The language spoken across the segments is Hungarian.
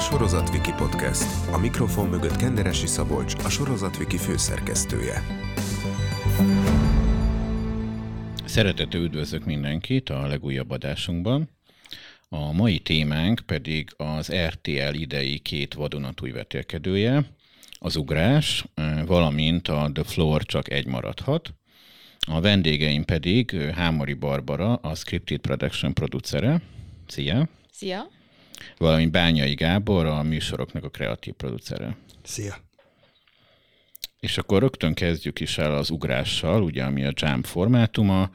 Sorozatviki Podcast. A mikrofon mögött Kenderesi Szabolcs, a Sorozatviki főszerkesztője. Szeretető üdvözlök mindenkit a legújabb adásunkban. A mai témánk pedig az RTL idei két vadonatúj vetélkedője, az ugrás, valamint a The Floor csak egy maradhat. A vendégeim pedig Hámori Barbara, a Scripted Production producere. Szia! Szia! Valamint Bányai Gábor, a műsoroknak a kreatív producere. Szia! És akkor rögtön kezdjük is el az ugrással, ugye, ami a Jump formátuma.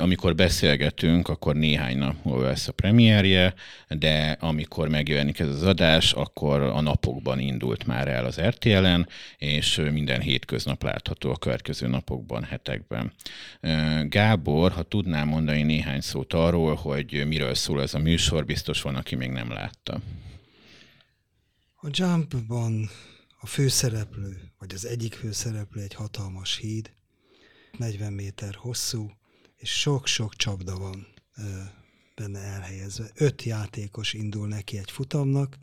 Amikor beszélgetünk, akkor néhány nap múlva lesz a premierje, de amikor megjelenik ez az adás, akkor a napokban indult már el az RTL-en, és minden hétköznap látható a következő napokban, hetekben. Gábor, ha tudnál mondani néhány szót arról, hogy miről szól ez a műsor, biztos van, aki még nem látta. A Jumpban a főszereplő, vagy az egyik főszereplő egy hatalmas híd, 40 méter hosszú, és sok-sok csapda van benne elhelyezve. Öt játékos indul neki egy futamnak,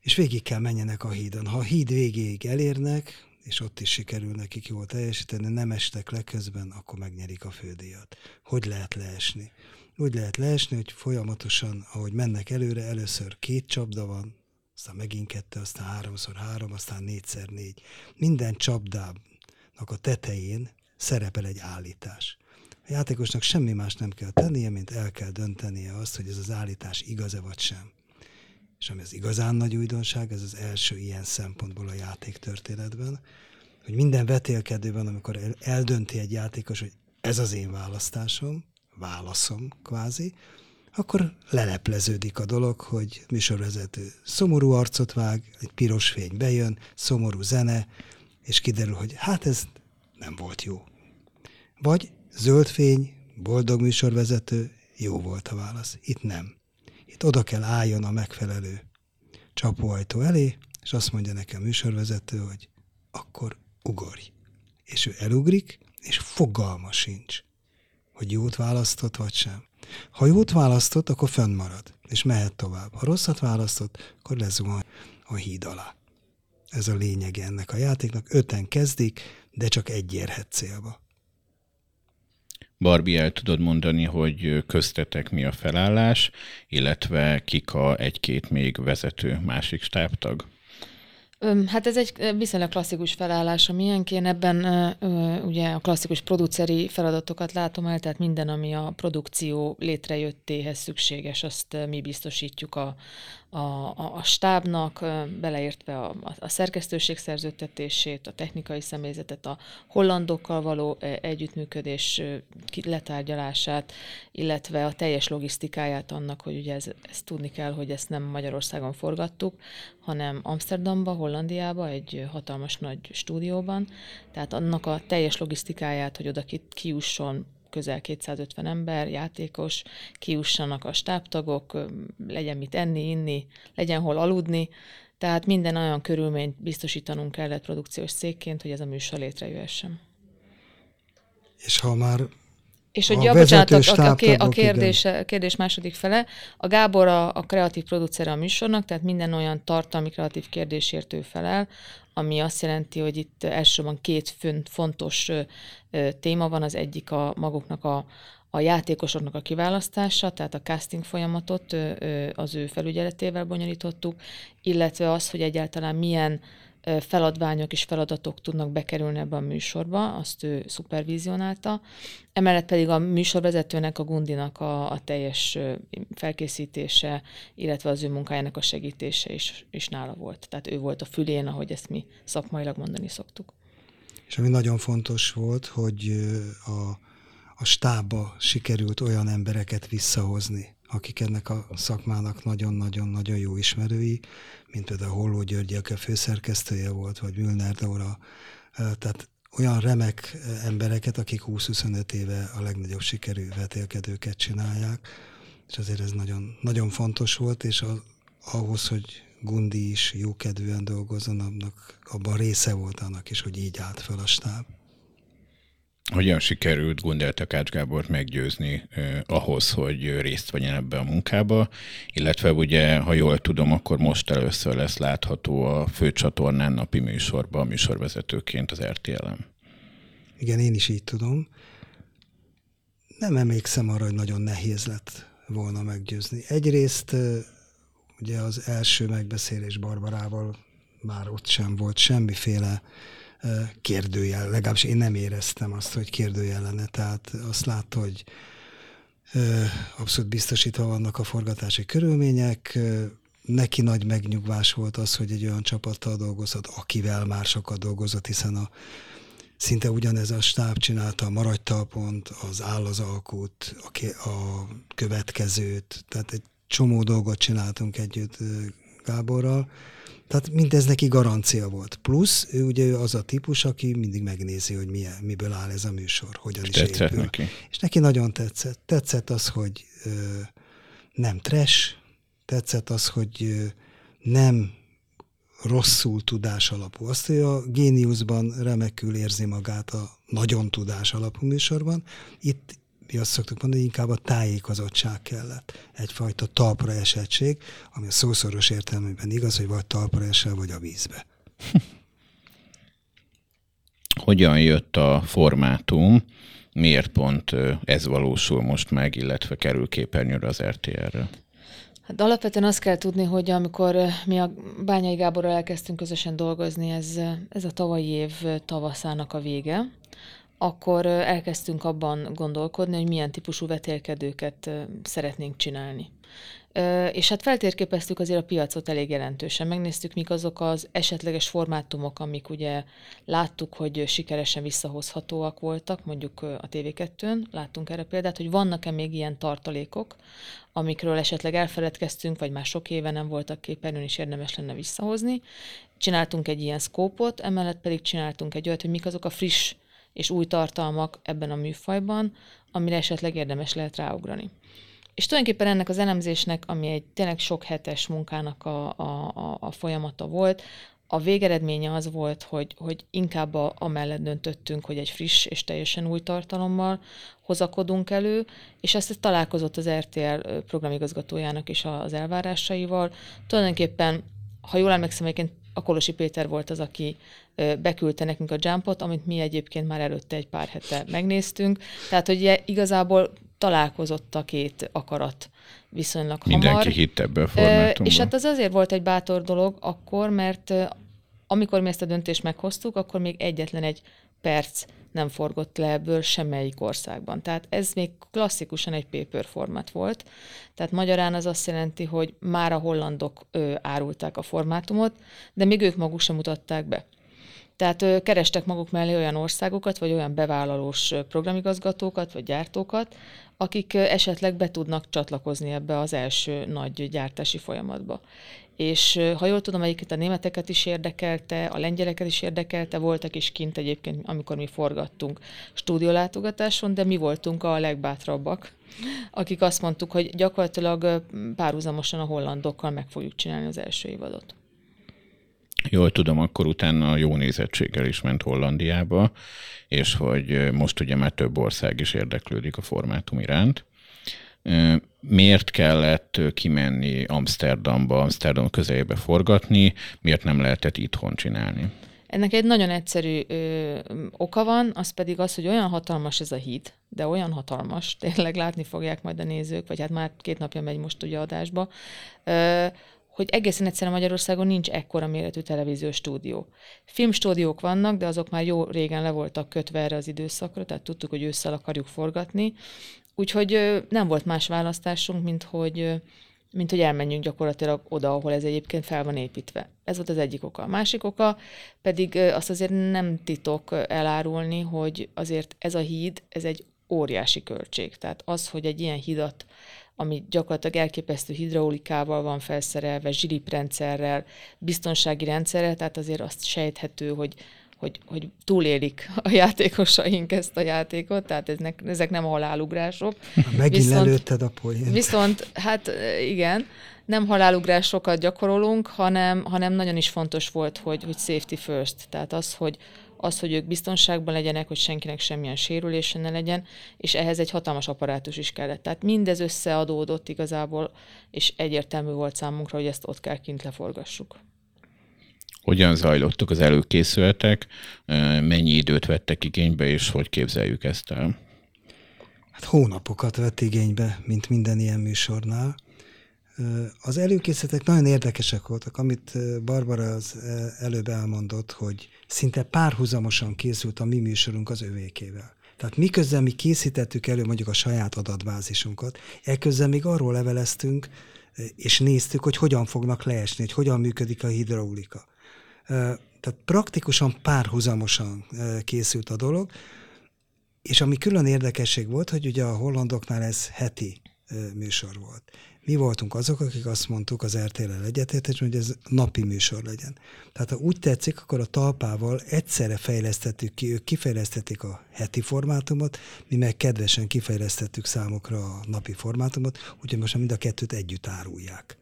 és végig kell menjenek a hídon. Ha a híd végéig elérnek, és ott is sikerül nekik jól teljesíteni, nem estek le közben, akkor megnyerik a fődíjat. Hogy lehet leesni? Úgy lehet leesni, hogy folyamatosan, ahogy mennek előre, először két csapda van, aztán megint kettő, aztán háromszor három, aztán négyszer négy. Minden csapdának a tetején szerepel egy állítás. A játékosnak semmi más nem kell tennie, mint el kell döntenie azt, hogy ez az állítás igaz-e vagy sem. És ami az igazán nagy újdonság, ez az első ilyen szempontból a játék történetben, hogy minden vetélkedőben, amikor eldönti egy játékos, hogy ez az én választásom, válaszom kvázi, akkor lelepleződik a dolog, hogy műsorvezető szomorú arcot vág, egy piros fény bejön, szomorú zene, és kiderül, hogy hát ez nem volt jó. Vagy zöld fény, boldog műsorvezető, jó volt a válasz. Itt nem. Itt oda kell álljon a megfelelő csapóajtó elé, és azt mondja nekem műsorvezető, hogy akkor ugorj. És ő elugrik, és fogalma sincs, hogy jót választott, vagy sem. Ha jót választott, akkor fönnmarad, és mehet tovább. Ha rosszat választott, akkor lezuhan a híd alá. Ez a lényeg ennek a játéknak. Öten kezdik, de csak egy érhet célba. Barbie, el tudod mondani, hogy köztetek mi a felállás, illetve kik a egy-két még vezető másik stábtag? Hát ez egy viszonylag klasszikus felállás a miénk. Én ebben ugye a klasszikus produceri feladatokat látom el, tehát minden, ami a produkció létrejöttéhez szükséges, azt mi biztosítjuk a, a, a, a stábnak, beleértve a, a szerkesztőség szerződtetését, a technikai személyzetet, a hollandokkal való együttműködés letárgyalását, illetve a teljes logisztikáját annak, hogy ugye ez, ezt tudni kell, hogy ezt nem Magyarországon forgattuk, hanem Amsterdamba, Hollandiába, egy hatalmas nagy stúdióban. Tehát annak a teljes logisztikáját, hogy oda kiusson közel 250 ember, játékos, kiussanak a stábtagok, legyen mit enni, inni, legyen hol aludni, tehát minden olyan körülményt biztosítanunk kellett produkciós cégként, hogy ez a műsor létrejöhessen. És ha már és hogy, ja, bocsánat, a, a, a, kérdés, a kérdés második fele. A Gábor a, a kreatív producere a műsornak, tehát minden olyan tartalmi kreatív kérdésért ő felel, ami azt jelenti, hogy itt elsősorban két fontos téma van. Az egyik a maguknak a, a játékosoknak a kiválasztása, tehát a casting folyamatot az ő felügyeletével bonyolítottuk, illetve az, hogy egyáltalán milyen feladványok és feladatok tudnak bekerülni ebbe a műsorba, azt ő szupervizionálta. Emellett pedig a műsorvezetőnek, a Gundinak a, a teljes felkészítése, illetve az ő munkájának a segítése is, is nála volt. Tehát ő volt a fülén, ahogy ezt mi szakmailag mondani szoktuk. És ami nagyon fontos volt, hogy a, a stábba sikerült olyan embereket visszahozni, akik ennek a szakmának nagyon-nagyon-nagyon jó ismerői, mint például Holló György, aki a főszerkesztője volt, vagy Mülner Dóra. Tehát olyan remek embereket, akik 20-25 éve a legnagyobb sikerű vetélkedőket csinálják, és azért ez nagyon, nagyon fontos volt, és a, ahhoz, hogy Gundi is jókedvűen dolgozzon, annak, abban része volt annak is, hogy így állt fel a stáb. Hogyan sikerült Gundel Takács Gábort meggyőzni eh, ahhoz, hogy részt vegyen ebbe a munkába, illetve ugye, ha jól tudom, akkor most először lesz látható a főcsatornán napi műsorban műsorvezetőként az RTL-en. Igen, én is így tudom. Nem emlékszem arra, hogy nagyon nehéz lett volna meggyőzni. Egyrészt ugye az első megbeszélés Barbarával már ott sem volt semmiféle kérdőjel, legalábbis én nem éreztem azt, hogy kérdőjel lenne, tehát azt látta, hogy abszolút biztosítva vannak a forgatási körülmények, neki nagy megnyugvás volt az, hogy egy olyan csapattal dolgozott, akivel már sokat dolgozott, hiszen a szinte ugyanez a stáb csinálta a maradjtalpont, az áll az alkut, a, a következőt, tehát egy csomó dolgot csináltunk együtt Gáborral, tehát mindez neki garancia volt. Plusz ő ugye ő az a típus, aki mindig megnézi, hogy milyen, miből áll ez a műsor, hogyan és is tetszett épül. Neki. És neki nagyon tetszett. Tetszett az, hogy ö, nem trash, tetszett az, hogy ö, nem rosszul tudás alapú. Azt, hogy a géniuszban remekül érzi magát a nagyon tudás alapú műsorban, itt mi azt szoktuk mondani, hogy inkább a tájékozottság kellett. Egyfajta talpra esettség, ami a szószoros értelmében igaz, hogy vagy talpra esel, vagy a vízbe. Hogyan jött a formátum? Miért pont ez valósul most meg, illetve kerül képernyőre az RTR-re? Hát alapvetően azt kell tudni, hogy amikor mi a Bányai Gáborral elkezdtünk közösen dolgozni, ez, ez a tavalyi év tavaszának a vége, akkor elkezdtünk abban gondolkodni, hogy milyen típusú vetélkedőket szeretnénk csinálni. És hát feltérképeztük azért a piacot elég jelentősen. Megnéztük, mik azok az esetleges formátumok, amik ugye láttuk, hogy sikeresen visszahozhatóak voltak, mondjuk a TV2-n, láttunk erre példát, hogy vannak-e még ilyen tartalékok, amikről esetleg elfeledkeztünk, vagy már sok éve nem voltak képernyőn, és érdemes lenne visszahozni. Csináltunk egy ilyen szkópot, emellett pedig csináltunk egy olyat, hogy mik azok a friss és új tartalmak ebben a műfajban, amire esetleg érdemes lehet ráugrani. És tulajdonképpen ennek az elemzésnek, ami egy tényleg sok hetes munkának a, a, a folyamata volt, a végeredménye az volt, hogy, hogy inkább a, amellett döntöttünk, hogy egy friss és teljesen új tartalommal hozakodunk elő, és ezt találkozott az RTL programigazgatójának is az elvárásaival. Tulajdonképpen, ha jól emlékszem, egyébként a Kolosi Péter volt az, aki beküldte nekünk a jumpot, amit mi egyébként már előtte egy pár hete megnéztünk. Tehát, hogy igazából találkozott a két akarat viszonylag Mindenki hamar. Mindenki hitt ebbe a formátumban. És hát az azért volt egy bátor dolog akkor, mert amikor mi ezt a döntést meghoztuk, akkor még egyetlen egy perc nem forgott le ebből semmelyik országban. Tehát ez még klasszikusan egy paper format volt. Tehát magyarán az azt jelenti, hogy már a hollandok ö, árulták a formátumot, de még ők maguk sem mutatták be. Tehát ö, kerestek maguk mellé olyan országokat, vagy olyan bevállalós programigazgatókat, vagy gyártókat, akik esetleg be tudnak csatlakozni ebbe az első nagy gyártási folyamatba és ha jól tudom, egyiket a németeket is érdekelte, a lengyeleket is érdekelte, voltak is kint egyébként, amikor mi forgattunk stúdiólátogatáson, de mi voltunk a legbátrabbak, akik azt mondtuk, hogy gyakorlatilag párhuzamosan a hollandokkal meg fogjuk csinálni az első évadot. Jól tudom, akkor utána jó nézettséggel is ment Hollandiába, és hogy most ugye már több ország is érdeklődik a formátum iránt miért kellett kimenni Amsterdamba, Amsterdam közelébe forgatni, miért nem lehetett itthon csinálni? Ennek egy nagyon egyszerű ö, oka van, az pedig az, hogy olyan hatalmas ez a híd, de olyan hatalmas, tényleg látni fogják majd a nézők, vagy hát már két napja megy most ugye adásba, ö, hogy egészen egyszerűen Magyarországon nincs ekkora méretű televíziós stúdió. Filmstúdiók vannak, de azok már jó régen le voltak kötve erre az időszakra, tehát tudtuk, hogy ősszel akarjuk forgatni, Úgyhogy nem volt más választásunk, mint hogy, mint hogy elmenjünk gyakorlatilag oda, ahol ez egyébként fel van építve. Ez volt az egyik oka. A másik oka pedig azt azért nem titok elárulni, hogy azért ez a híd, ez egy óriási költség. Tehát az, hogy egy ilyen hidat, ami gyakorlatilag elképesztő hidraulikával van felszerelve, zsiliprendszerrel, biztonsági rendszerrel, tehát azért azt sejthető, hogy hogy, hogy túlélik a játékosaink ezt a játékot, tehát eznek, ezek nem halálugrások. Megint viszont, lelőtted a poént. Viszont, hát igen, nem halálugrásokat gyakorolunk, hanem, hanem nagyon is fontos volt, hogy, hogy safety first, tehát az, hogy az, hogy ők biztonságban legyenek, hogy senkinek semmilyen sérülése ne legyen, és ehhez egy hatalmas apparátus is kellett. Tehát mindez összeadódott igazából, és egyértelmű volt számunkra, hogy ezt ott kell kint leforgassuk. Hogyan zajlottak az előkészületek, mennyi időt vettek igénybe, és hogy képzeljük ezt el? Hát hónapokat vett igénybe, mint minden ilyen műsornál. Az előkészletek nagyon érdekesek voltak, amit Barbara az előbb elmondott, hogy szinte párhuzamosan készült a mi műsorunk az övékével. Tehát miközben mi készítettük elő mondjuk a saját adatbázisunkat, ekközben még arról leveleztünk, és néztük, hogy hogyan fognak leesni, hogy hogyan működik a hidraulika. Tehát praktikusan párhuzamosan készült a dolog, és ami külön érdekesség volt, hogy ugye a hollandoknál ez heti műsor volt. Mi voltunk azok, akik azt mondtuk az RTL-el egyetértés, hogy ez napi műsor legyen. Tehát ha úgy tetszik, akkor a talpával egyszerre fejlesztettük ki, ők kifejlesztették a heti formátumot, mi meg kedvesen kifejlesztettük számokra a napi formátumot, úgyhogy most mind a kettőt együtt árulják.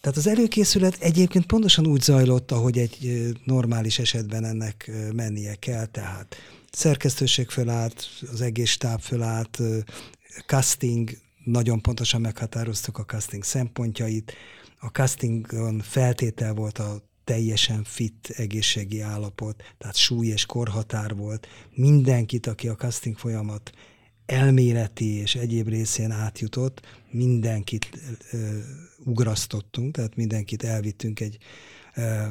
Tehát az előkészület egyébként pontosan úgy zajlott, ahogy egy normális esetben ennek mennie kell, tehát szerkesztőség fölállt, az egész stáb fölállt, casting, nagyon pontosan meghatároztuk a casting szempontjait. A castingon feltétel volt a teljesen fit egészségi állapot, tehát súly és korhatár volt. Mindenkit, aki a casting folyamat elméleti és egyéb részén átjutott, mindenkit ö, ugrasztottunk, tehát mindenkit elvittünk egy ö,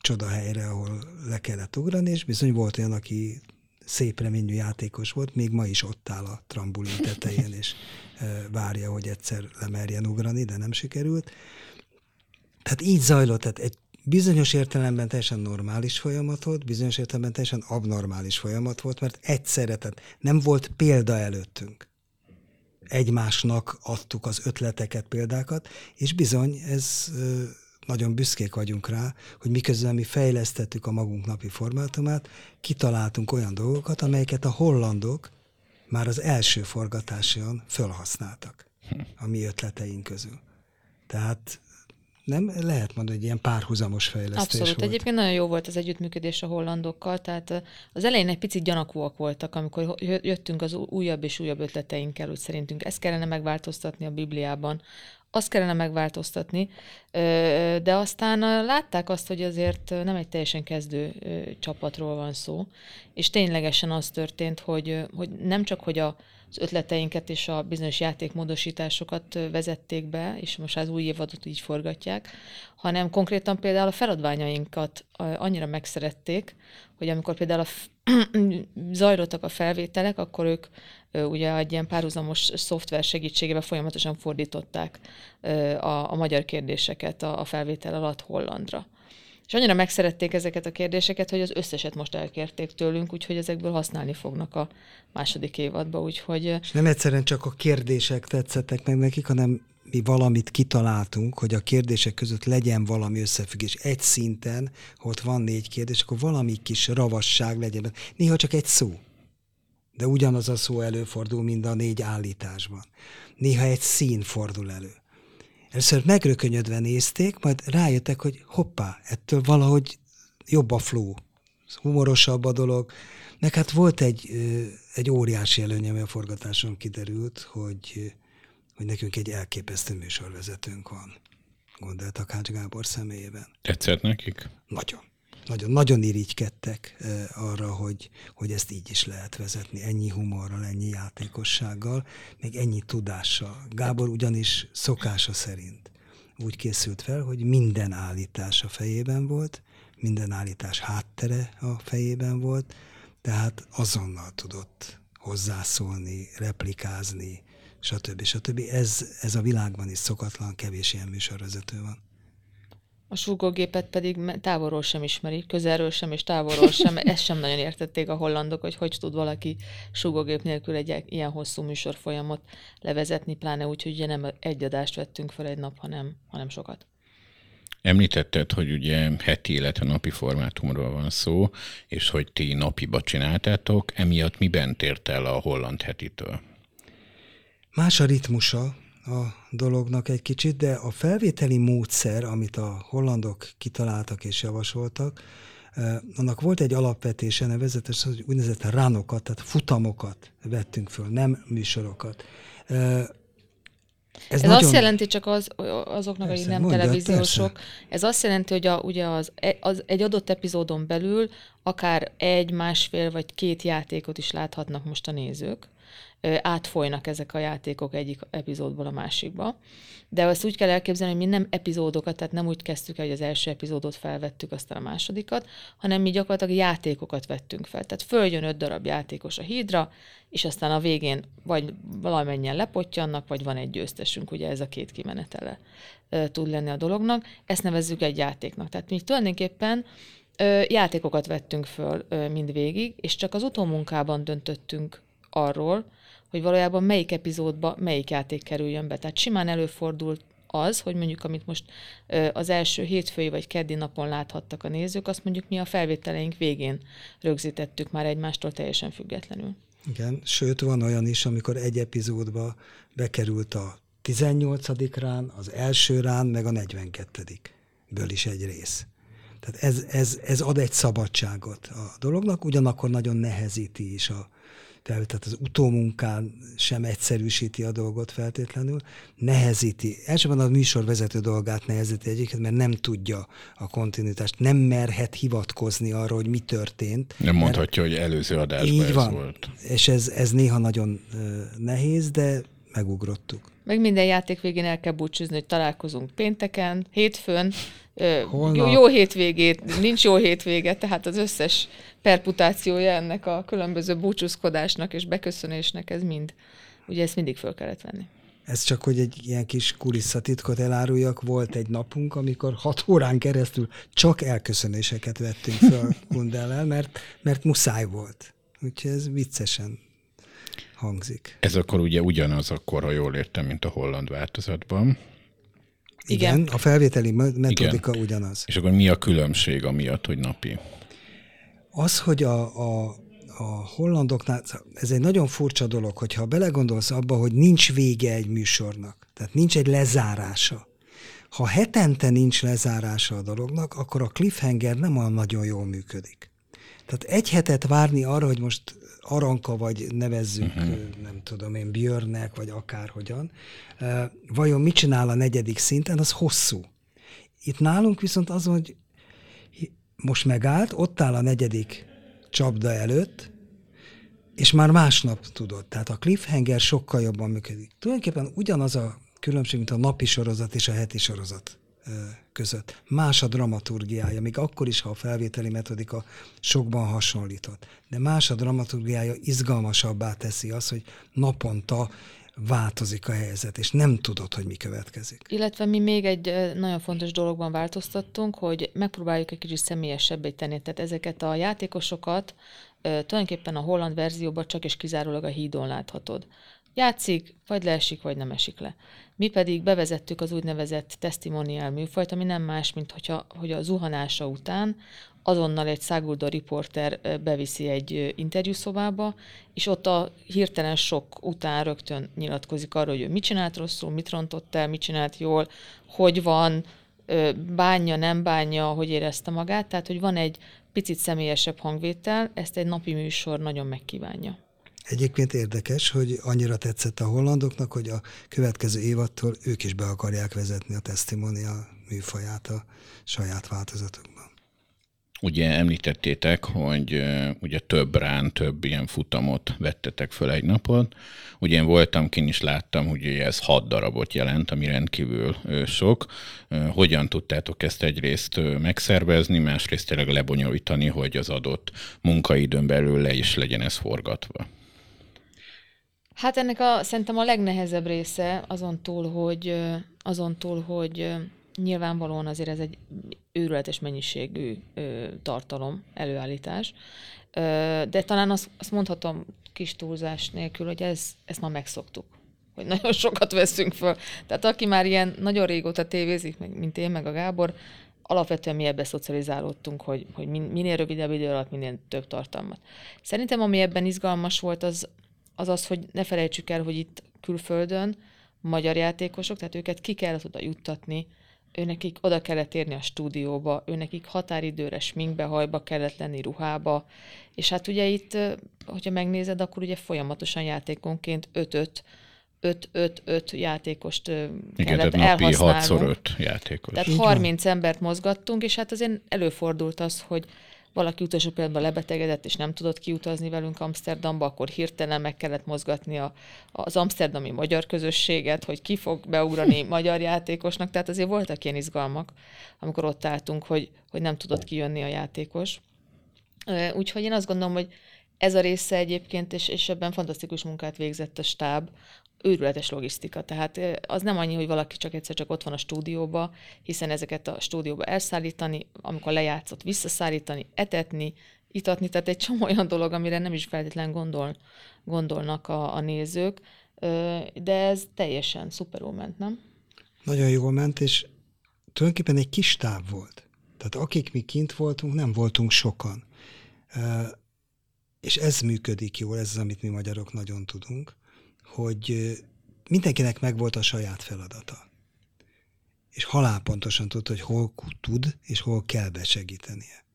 csodahelyre, ahol le kellett ugrani, és bizony volt olyan, aki szép reményű játékos volt, még ma is ott áll a trambulin tetején, és várja, hogy egyszer lemerjen ugrani, de nem sikerült. Tehát így zajlott, tehát egy bizonyos értelemben teljesen normális folyamat volt, bizonyos értelemben teljesen abnormális folyamat volt, mert egyszerre, tehát nem volt példa előttünk. Egymásnak adtuk az ötleteket, példákat, és bizony ez nagyon büszkék vagyunk rá, hogy miközben mi fejlesztettük a magunk napi formátumát, kitaláltunk olyan dolgokat, amelyeket a hollandok már az első forgatáson felhasználtak a mi ötleteink közül. Tehát nem lehet mondani, hogy ilyen párhuzamos fejlesztés Abszolút. volt. Egyébként nagyon jó volt az együttműködés a hollandokkal, tehát az elején egy picit gyanakúak voltak, amikor jöttünk az újabb és újabb ötleteinkkel, hogy szerintünk ezt kellene megváltoztatni a Bibliában, azt kellene megváltoztatni, de aztán látták azt, hogy azért nem egy teljesen kezdő csapatról van szó, és ténylegesen az történt, hogy, hogy nem csak, hogy a, az ötleteinket és a bizonyos játékmódosításokat vezették be, és most az új évadot így forgatják, hanem konkrétan például a feladványainkat annyira megszerették, hogy amikor például a zajlottak a felvételek, akkor ők ugye egy ilyen párhuzamos szoftver segítségével folyamatosan fordították a, a magyar kérdéseket a, a felvétel alatt hollandra. És annyira megszerették ezeket a kérdéseket, hogy az összeset most elkérték tőlünk, úgyhogy ezekből használni fognak a második évadba. Úgyhogy... És nem egyszerűen csak a kérdések tetszettek meg nekik, hanem mi valamit kitaláltunk, hogy a kérdések között legyen valami összefüggés. Egy szinten, ha ott van négy kérdés, akkor valami kis ravasság legyen. Néha csak egy szó. De ugyanaz a szó előfordul, mint a négy állításban. Néha egy szín fordul elő. Először megrökönyödve nézték, majd rájöttek, hogy hoppá, ettől valahogy jobb a flow, humorosabb a dolog. Meg hát volt egy, egy óriási előny, ami a forgatáson kiderült, hogy hogy nekünk egy elképesztő műsorvezetőnk van. Gondolt Takács Gábor személyében. Tetszett nekik? Nagyon. Nagyon, nagyon irigykedtek arra, hogy, hogy ezt így is lehet vezetni, ennyi humorral, ennyi játékossággal, még ennyi tudással. Gábor ugyanis szokása szerint úgy készült fel, hogy minden állítás a fejében volt, minden állítás háttere a fejében volt, tehát azonnal tudott hozzászólni, replikázni, stb. stb. Ez, ez a világban is szokatlan, kevés ilyen műsorvezető van. A súgógépet pedig távolról sem ismeri, közelről sem és távolról sem. Ezt sem nagyon értették a hollandok, hogy hogy tud valaki súgógép nélkül egy ilyen hosszú műsorfolyamot levezetni, pláne úgy, hogy ugye nem egy adást vettünk fel egy nap, hanem, hanem sokat. Említetted, hogy ugye heti, illetve napi formátumról van szó, és hogy ti napiba csináltátok, emiatt miben tért el a holland hetitől? Más a ritmusa a dolognak egy kicsit, de a felvételi módszer, amit a hollandok kitaláltak és javasoltak, Annak volt egy alapvetése, nevezetes, hogy úgynevezett ránokat, tehát futamokat vettünk föl, nem műsorokat. Ez, ez nagyon... azt jelenti csak az, azoknak, akik nem mondjad, televíziósok, persze. ez azt jelenti, hogy a, ugye az, az, egy adott epizódon belül akár egy, másfél vagy két játékot is láthatnak most a nézők, átfolynak ezek a játékok egyik epizódból a másikba. De azt úgy kell elképzelni, hogy mi nem epizódokat, tehát nem úgy kezdtük el, hogy az első epizódot felvettük, aztán a másodikat, hanem mi gyakorlatilag játékokat vettünk fel. Tehát följön öt darab játékos a hídra, és aztán a végén vagy valamennyien lepottyannak, vagy van egy győztesünk, ugye ez a két kimenetele tud lenni a dolognak. Ezt nevezzük egy játéknak. Tehát mi tulajdonképpen játékokat vettünk föl mind végig, és csak az utómunkában döntöttünk arról, hogy valójában melyik epizódba melyik játék kerüljön be. Tehát simán előfordult az, hogy mondjuk amit most az első hétfői vagy keddi napon láthattak a nézők, azt mondjuk mi a felvételeink végén rögzítettük már egymástól teljesen függetlenül. Igen, sőt van olyan is, amikor egy epizódba bekerült a 18. rán, az első rán, meg a 42. ből is egy rész. Tehát ez, ez, ez ad egy szabadságot a dolognak, ugyanakkor nagyon nehezíti is a, tehát az utómunkán sem egyszerűsíti a dolgot feltétlenül, nehezíti. Elsősorban a műsorvezető dolgát nehezíti egyiket, mert nem tudja a kontinuitást, nem merhet hivatkozni arra, hogy mi történt. Nem mondhatja, hogy előző adásban így ez van. volt. És ez, ez néha nagyon nehéz, de megugrottuk. Meg minden játék végén el kell búcsúzni, hogy találkozunk pénteken, hétfőn, jó, jó hétvégét, nincs jó hétvége, tehát az összes perputációja ennek a különböző búcsúzkodásnak és beköszönésnek, ez mind, ugye ezt mindig föl kellett venni. Ez csak, hogy egy ilyen kis kulisszatitkot eláruljak, volt egy napunk, amikor hat órán keresztül csak elköszönéseket vettünk föl Kundellel, mert, mert muszáj volt. Úgyhogy ez viccesen hangzik. Ez akkor ugye ugyanaz akkor, ha jól értem, mint a holland változatban. Igen, Igen a felvételi metodika Igen. ugyanaz. És akkor mi a különbség amiatt, hogy napi? Az, hogy a, a, a hollandoknál, ez egy nagyon furcsa dolog, hogyha belegondolsz abba, hogy nincs vége egy műsornak, tehát nincs egy lezárása. Ha hetente nincs lezárása a dolognak, akkor a cliffhanger nem olyan nagyon jól működik. Tehát egy hetet várni arra, hogy most Aranka, vagy nevezzük, uh-huh. nem tudom én, Björnek, vagy akárhogyan, vajon mit csinál a negyedik szinten, az hosszú. Itt nálunk viszont az, hogy most megállt, ott áll a negyedik csapda előtt, és már másnap tudod. Tehát a cliffhanger sokkal jobban működik. Tulajdonképpen ugyanaz a különbség, mint a napi sorozat és a heti sorozat között. Más a dramaturgiája, még akkor is, ha a felvételi metodika sokban hasonlított. De más a dramaturgiája, izgalmasabbá teszi az, hogy naponta változik a helyzet, és nem tudod, hogy mi következik. Illetve mi még egy nagyon fontos dologban változtattunk, hogy megpróbáljuk egy kicsit személyesebbé tenni. Tehát ezeket a játékosokat tulajdonképpen a holland verzióban csak és kizárólag a hídon láthatod. Játszik, vagy leesik, vagy nem esik le. Mi pedig bevezettük az úgynevezett testimonial műfajt, ami nem más, mint hogyha, hogy a zuhanása után azonnal egy száguldó riporter beviszi egy interjúszobába, és ott a hirtelen sok után rögtön nyilatkozik arról, hogy ő mit csinált rosszul, mit rontott el, mit csinált jól, hogy van, bánja, nem bánja, hogy érezte magát, tehát hogy van egy picit személyesebb hangvétel, ezt egy napi műsor nagyon megkívánja. Egyébként érdekes, hogy annyira tetszett a hollandoknak, hogy a következő évattól ők is be akarják vezetni a testimonial műfaját a saját változatukban. Ugye említettétek, hogy ugye több rán, több ilyen futamot vettetek föl egy napon. Ugye én voltam kin is láttam, hogy ez hat darabot jelent, ami rendkívül sok. Hogyan tudtátok ezt egyrészt megszervezni, másrészt tényleg lebonyolítani, hogy az adott munkaidőn belül le is legyen ez forgatva? Hát ennek a, szerintem a legnehezebb része azon túl, hogy, azon túl, hogy nyilvánvalóan azért ez egy őrületes mennyiségű tartalom, előállítás, de talán azt, azt mondhatom kis túlzás nélkül, hogy ez, ezt már megszoktuk hogy nagyon sokat veszünk föl. Tehát aki már ilyen nagyon régóta tévézik, mint én, meg a Gábor, alapvetően mi ebbe szocializálódtunk, hogy, hogy minél rövidebb idő alatt minél több tartalmat. Szerintem ami ebben izgalmas volt, az az az, hogy ne felejtsük el, hogy itt külföldön magyar játékosok, tehát őket ki kell oda juttatni ő nekik oda kellett érni a stúdióba, ő nekik határidőre sminkbe, hajba kellett lenni ruhába, és hát ugye itt, hogyha megnézed, akkor ugye folyamatosan játékonként 5-5 5-5-5 játékost Igen, kellett napi elhasználnunk. 6x5 játékos. Tehát Így 30 embert mozgattunk, és hát azért előfordult az, hogy valaki utolsó pillanatban lebetegedett, és nem tudott kiutazni velünk Amsterdamba, akkor hirtelen meg kellett mozgatni a, az amsterdami magyar közösséget, hogy ki fog beugrani magyar játékosnak. Tehát azért voltak ilyen izgalmak, amikor ott álltunk, hogy, hogy nem tudott kijönni a játékos. Úgyhogy én azt gondolom, hogy ez a része egyébként, és, és ebben fantasztikus munkát végzett a stáb, őrületes logisztika. Tehát az nem annyi, hogy valaki csak egyszer csak ott van a stúdióba, hiszen ezeket a stúdióba elszállítani, amikor lejátszott, visszaszállítani, etetni, itatni, tehát egy csomó olyan dolog, amire nem is feltétlen gondol, gondolnak a, a nézők, de ez teljesen szuperul ment, nem? Nagyon jól ment, és tulajdonképpen egy kis táv volt. Tehát akik mi kint voltunk, nem voltunk sokan. És ez működik jól, ez az, amit mi magyarok nagyon tudunk, hogy mindenkinek megvolt a saját feladata. És halálpontosan tudta, hogy hol tud, és hol kell besegítenie.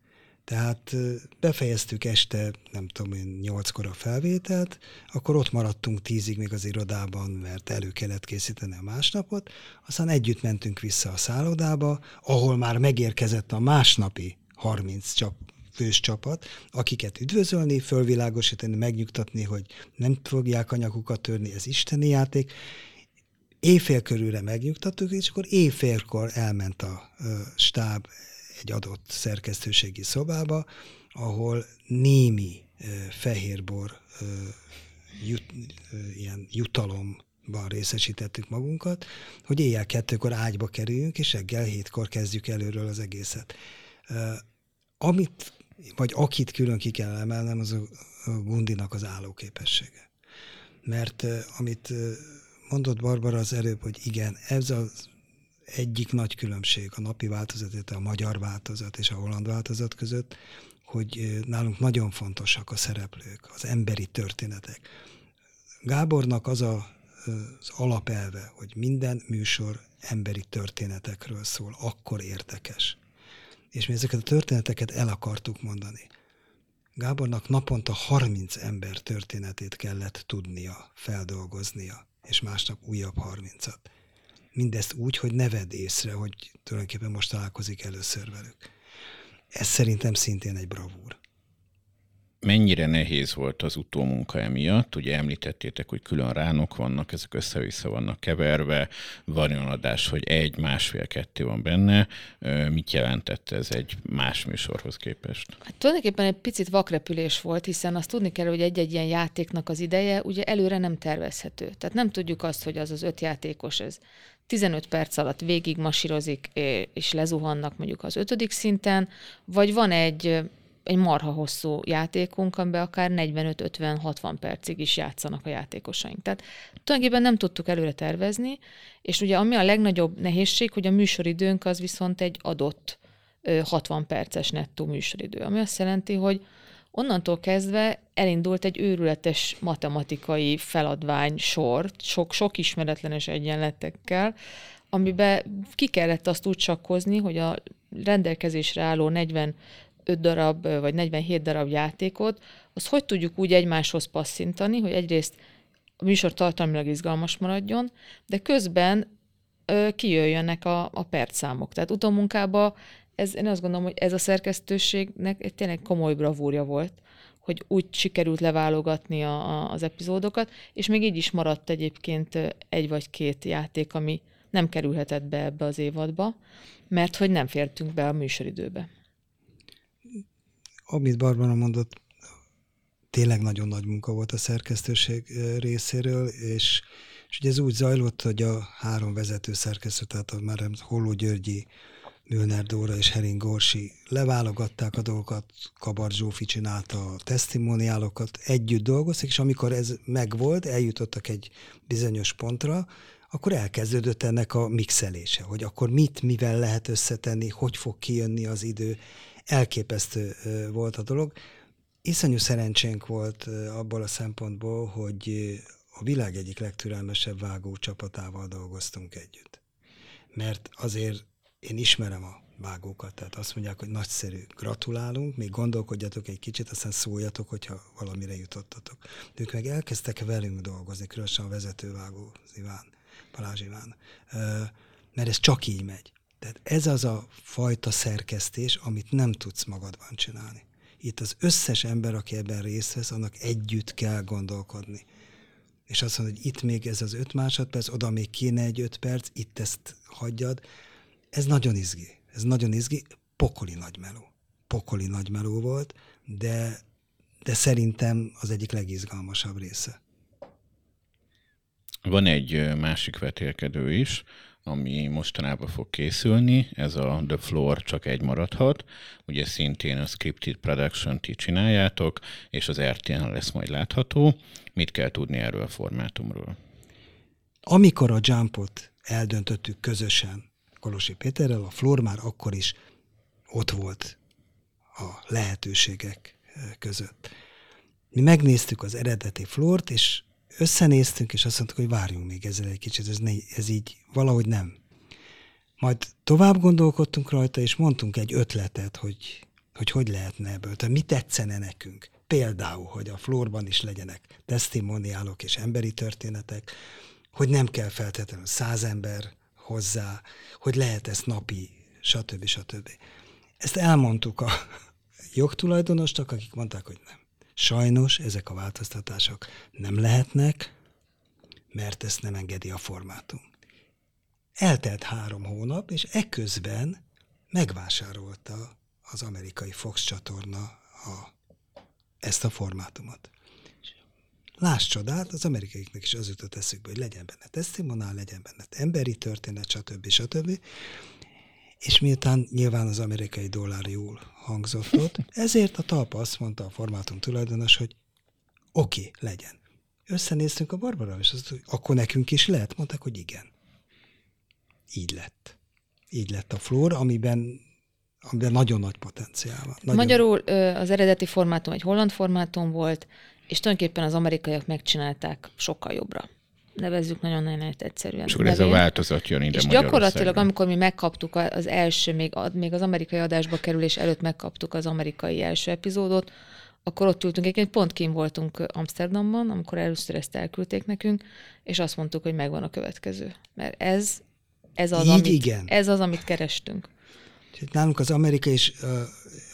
Tehát befejeztük este, nem tudom én, nyolckor a felvételt, akkor ott maradtunk tízig még az irodában, mert elő kellett készíteni a másnapot, aztán együtt mentünk vissza a szállodába, ahol már megérkezett a másnapi 30 csap, fős csapat, akiket üdvözölni, fölvilágosítani, megnyugtatni, hogy nem fogják a nyakukat törni, ez isteni játék. Éjfél körülre megnyugtattuk, és akkor éjfélkor elment a stáb egy adott szerkesztőségi szobába, ahol némi fehérbor jut, ilyen jutalomban részesítettük magunkat, hogy éjjel kettőkor ágyba kerüljünk, és reggel hétkor kezdjük előről az egészet. Ö, amit, vagy akit külön ki kell emelnem, az a, Gundinak az állóképessége. Mert amit mondott Barbara az előbb, hogy igen, ez az egyik nagy különbség a napi változat, a magyar változat és a holland változat között, hogy nálunk nagyon fontosak a szereplők, az emberi történetek. Gábornak az a, az alapelve, hogy minden műsor emberi történetekről szól, akkor értekes. És mi ezeket a történeteket el akartuk mondani. Gábornak naponta 30 ember történetét kellett tudnia, feldolgoznia, és másnap újabb 30-at. Mindezt úgy, hogy ne vedd észre, hogy tulajdonképpen most találkozik először velük. Ez szerintem szintén egy bravúr. Mennyire nehéz volt az utómunka emiatt? Ugye említettétek, hogy külön ránok vannak, ezek össze-vissza vannak keverve, van olyan adás, hogy egy, másfél, kettő van benne. Mit jelentett ez egy más műsorhoz képest? Hát tulajdonképpen egy picit vakrepülés volt, hiszen azt tudni kell, hogy egy-egy ilyen játéknak az ideje ugye előre nem tervezhető. Tehát nem tudjuk azt, hogy az az öt játékos, ez 15 perc alatt végig masírozik, és lezuhannak mondjuk az ötödik szinten, vagy van egy, egy marha hosszú játékunk, amiben akár 45-50-60 percig is játszanak a játékosaink. Tehát tulajdonképpen nem tudtuk előre tervezni, és ugye ami a legnagyobb nehézség, hogy a műsoridőnk az viszont egy adott ö, 60 perces nettó műsoridő, ami azt jelenti, hogy onnantól kezdve elindult egy őrületes matematikai feladvány sor, sok-sok ismeretlenes egyenletekkel, amiben ki kellett azt úgy sakkozni, hogy a rendelkezésre álló 45 darab vagy 47 darab játékot, azt hogy tudjuk úgy egymáshoz passzintani, hogy egyrészt a műsor tartalmilag izgalmas maradjon, de közben ö, kijöjjönnek a, a percszámok. Tehát utómunkában ez, én azt gondolom, hogy ez a szerkesztőségnek egy tényleg komoly bravúrja volt, hogy úgy sikerült leválogatni a, a, az epizódokat, és még így is maradt egyébként egy vagy két játék, ami nem kerülhetett be ebbe az évadba, mert hogy nem fértünk be a műsoridőbe. Amit Barbara mondott, tényleg nagyon nagy munka volt a szerkesztőség részéről, és, és ugye ez úgy zajlott, hogy a három vezető szerkesztő, tehát a már Holló Györgyi, Mülner Dóra és Hering Gorsi leválogatták a dolgokat, Kabar Zsófi csinálta a testimoniálokat, együtt dolgoztak, és amikor ez megvolt, eljutottak egy bizonyos pontra, akkor elkezdődött ennek a mixelése, hogy akkor mit, mivel lehet összetenni, hogy fog kijönni az idő. Elképesztő volt a dolog. Iszonyú szerencsénk volt abból a szempontból, hogy a világ egyik legtürelmesebb vágó csapatával dolgoztunk együtt. Mert azért én ismerem a vágókat, tehát azt mondják, hogy nagyszerű, gratulálunk, még gondolkodjatok egy kicsit, aztán szóljatok, hogyha valamire jutottatok. De ők meg elkezdtek velünk dolgozni, különösen a vezetővágó, Iván, Balázs Iván, mert ez csak így megy. Tehát ez az a fajta szerkesztés, amit nem tudsz magadban csinálni. Itt az összes ember, aki ebben részt vesz, annak együtt kell gondolkodni. És azt mondod, hogy itt még ez az öt másodperc, oda még kéne egy öt perc, itt ezt hagyjad. Ez nagyon izgi. Ez nagyon izgi. Pokoli nagy meló. Pokoli nagy meló volt, de, de szerintem az egyik legizgalmasabb része. Van egy másik vetélkedő is, ami mostanában fog készülni, ez a The Floor csak egy maradhat, ugye szintén a Scripted production ti csináljátok, és az RTN lesz majd látható. Mit kell tudni erről a formátumról? Amikor a Jumpot eldöntöttük közösen Kolosi Péterrel, a Floor már akkor is ott volt a lehetőségek között. Mi megnéztük az eredeti Flort, és összenéztünk, és azt mondtuk, hogy várjunk még ezzel egy kicsit, ez, ne, ez így valahogy nem. Majd tovább gondolkodtunk rajta, és mondtunk egy ötletet, hogy hogy, hogy lehetne ebből, tehát mi tetszene nekünk. Például, hogy a flórban is legyenek testimoniálok és emberi történetek, hogy nem kell feltétlenül száz ember hozzá, hogy lehet ezt napi, stb. stb. Ezt elmondtuk a jogtulajdonosnak, akik mondták, hogy nem. Sajnos ezek a változtatások nem lehetnek, mert ezt nem engedi a formátum. Eltelt három hónap, és ekközben megvásárolta az amerikai Fox csatorna a, ezt a formátumot. Láss csodát, az amerikaiknak is az jutott eszükbe, hogy legyen benne testimonál, legyen benne emberi történet, stb. stb. És miután nyilván az amerikai dollár jól hangzott ott, ezért a talpa azt mondta a formátum tulajdonos, hogy oké, okay, legyen. Összenéztünk a Barbara, és azt, hogy akkor nekünk is lehet? Mondták, hogy igen. Így lett. Így lett a flór, amiben amiben nagyon nagy potenciál van. Nagyon... Magyarul az eredeti formátum egy holland formátum volt, és tulajdonképpen az amerikaiak megcsinálták sokkal jobbra nevezzük nagyon-nagyon egyszerűen. És akkor ez a változat jön ide És gyakorlatilag, amikor mi megkaptuk az első, még, még az amerikai adásba kerülés előtt megkaptuk az amerikai első epizódot, akkor ott ültünk, egyébként pont kim voltunk Amsterdamban, amikor először ezt elküldték nekünk, és azt mondtuk, hogy megvan a következő. Mert ez, ez, az, Így amit, igen. ez az, amit kerestünk. Nálunk az Amerika és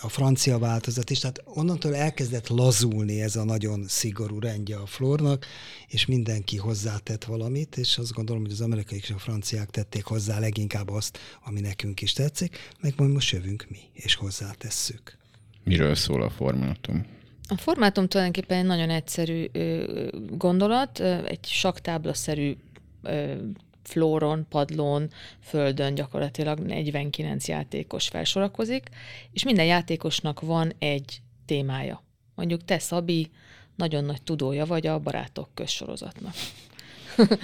a francia változat is, tehát onnantól elkezdett lazulni ez a nagyon szigorú rendje a flornak, és mindenki hozzátett valamit, és azt gondolom, hogy az amerikai és a franciák tették hozzá leginkább azt, ami nekünk is tetszik, meg majd most jövünk mi, és hozzátesszük. Miről szól a formátum? A formátum tulajdonképpen egy nagyon egyszerű gondolat, egy saktáblaszerű flóron, padlón, földön gyakorlatilag 49 játékos felsorakozik, és minden játékosnak van egy témája. Mondjuk te, Szabi, nagyon nagy tudója vagy a Barátok közsorozatnak.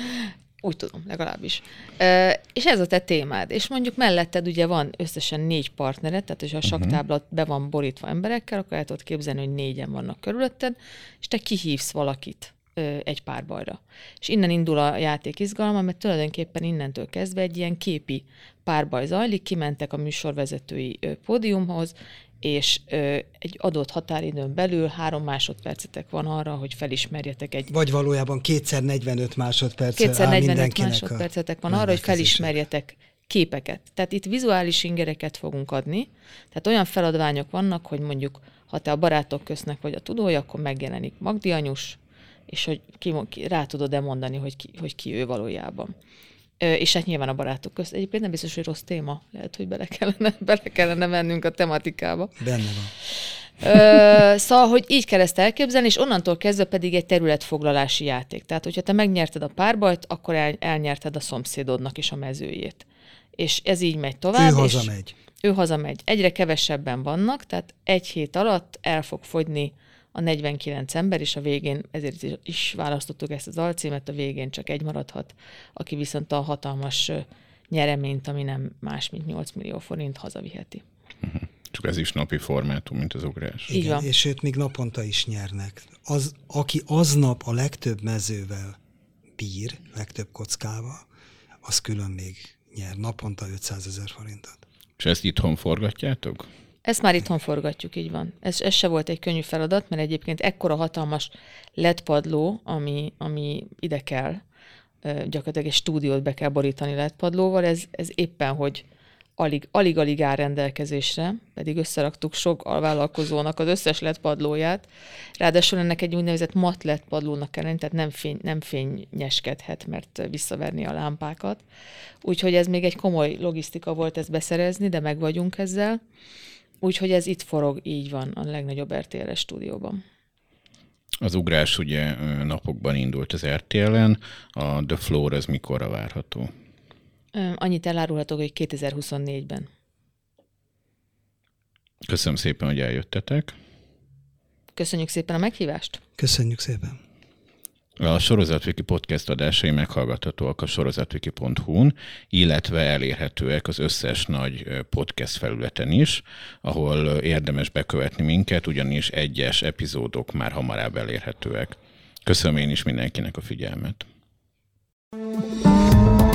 Úgy tudom, legalábbis. E, és ez a te témád. És mondjuk melletted ugye van összesen négy partnered, tehát hogyha a mhm. saktáblat be van borítva emberekkel, akkor el tudod képzelni, hogy négyen vannak körülötted, és te kihívsz valakit egy párbajra. És innen indul a játék izgalma, mert tulajdonképpen innentől kezdve egy ilyen képi párbaj zajlik, kimentek a műsorvezetői pódiumhoz, és ö, egy adott határidőn belül három másodpercetek van arra, hogy felismerjetek egy... Vagy valójában kétszer 45 másodperc Kétszer 45 másodpercetek van arra, hogy felismerjetek képeket. Tehát itt vizuális ingereket fogunk adni, tehát olyan feladványok vannak, hogy mondjuk, ha te a barátok köznek vagy a tudója, akkor megjelenik Magdi anyus, és hogy ki, ki, rá tudod-e mondani, hogy ki, hogy ki ő valójában. És hát nyilván a barátok közt. Egyébként nem biztos, hogy rossz téma. Lehet, hogy bele kellene, bele kellene mennünk a tematikába. Benne van. Ö, szóval, hogy így kell ezt elképzelni, és onnantól kezdve pedig egy területfoglalási játék. Tehát, hogyha te megnyerted a párbajt, akkor el, elnyerted a szomszédodnak is a mezőjét. És ez így megy tovább. Ő hazamegy. Ő hazamegy. Egyre kevesebben vannak, tehát egy hét alatt el fog fogyni a 49 ember, és a végén, ezért is választottuk ezt az alcímet, a végén csak egy maradhat, aki viszont a hatalmas nyereményt, ami nem más, mint 8 millió forint hazaviheti. Uh-huh. Csak ez is napi formátum, mint az ugrás. Igen, és őt még naponta is nyernek. Az, aki aznap a legtöbb mezővel bír, legtöbb kockával, az külön még nyer naponta 500 ezer forintot. És ezt itthon forgatjátok? Ezt már itthon forgatjuk, így van. Ez, ez se volt egy könnyű feladat, mert egyébként ekkora hatalmas ledpadló, ami, ami ide kell, gyakorlatilag egy stúdiót be kell borítani ledpadlóval, ez, ez éppen, hogy alig, alig, alig áll rendelkezésre, pedig összeraktuk sok alvállalkozónak az összes ledpadlóját. Ráadásul ennek egy úgynevezett mat ledpadlónak kell lenni, tehát nem, fény, nem fényeskedhet, mert visszaverni a lámpákat. Úgyhogy ez még egy komoly logisztika volt ezt beszerezni, de meg vagyunk ezzel. Úgyhogy ez itt forog, így van, a legnagyobb RTL-es stúdióban. Az ugrás ugye napokban indult az RTL-en, a The Floor ez mikorra várható? Annyit elárulhatok, hogy 2024-ben. Köszönöm szépen, hogy eljöttetek. Köszönjük szépen a meghívást. Köszönjük szépen. A Sorozatviki podcast adásai meghallgathatóak a sorozatviki.hu-n, illetve elérhetőek az összes nagy podcast felületen is, ahol érdemes bekövetni minket, ugyanis egyes epizódok már hamarabb elérhetőek. Köszönöm én is mindenkinek a figyelmet. thank you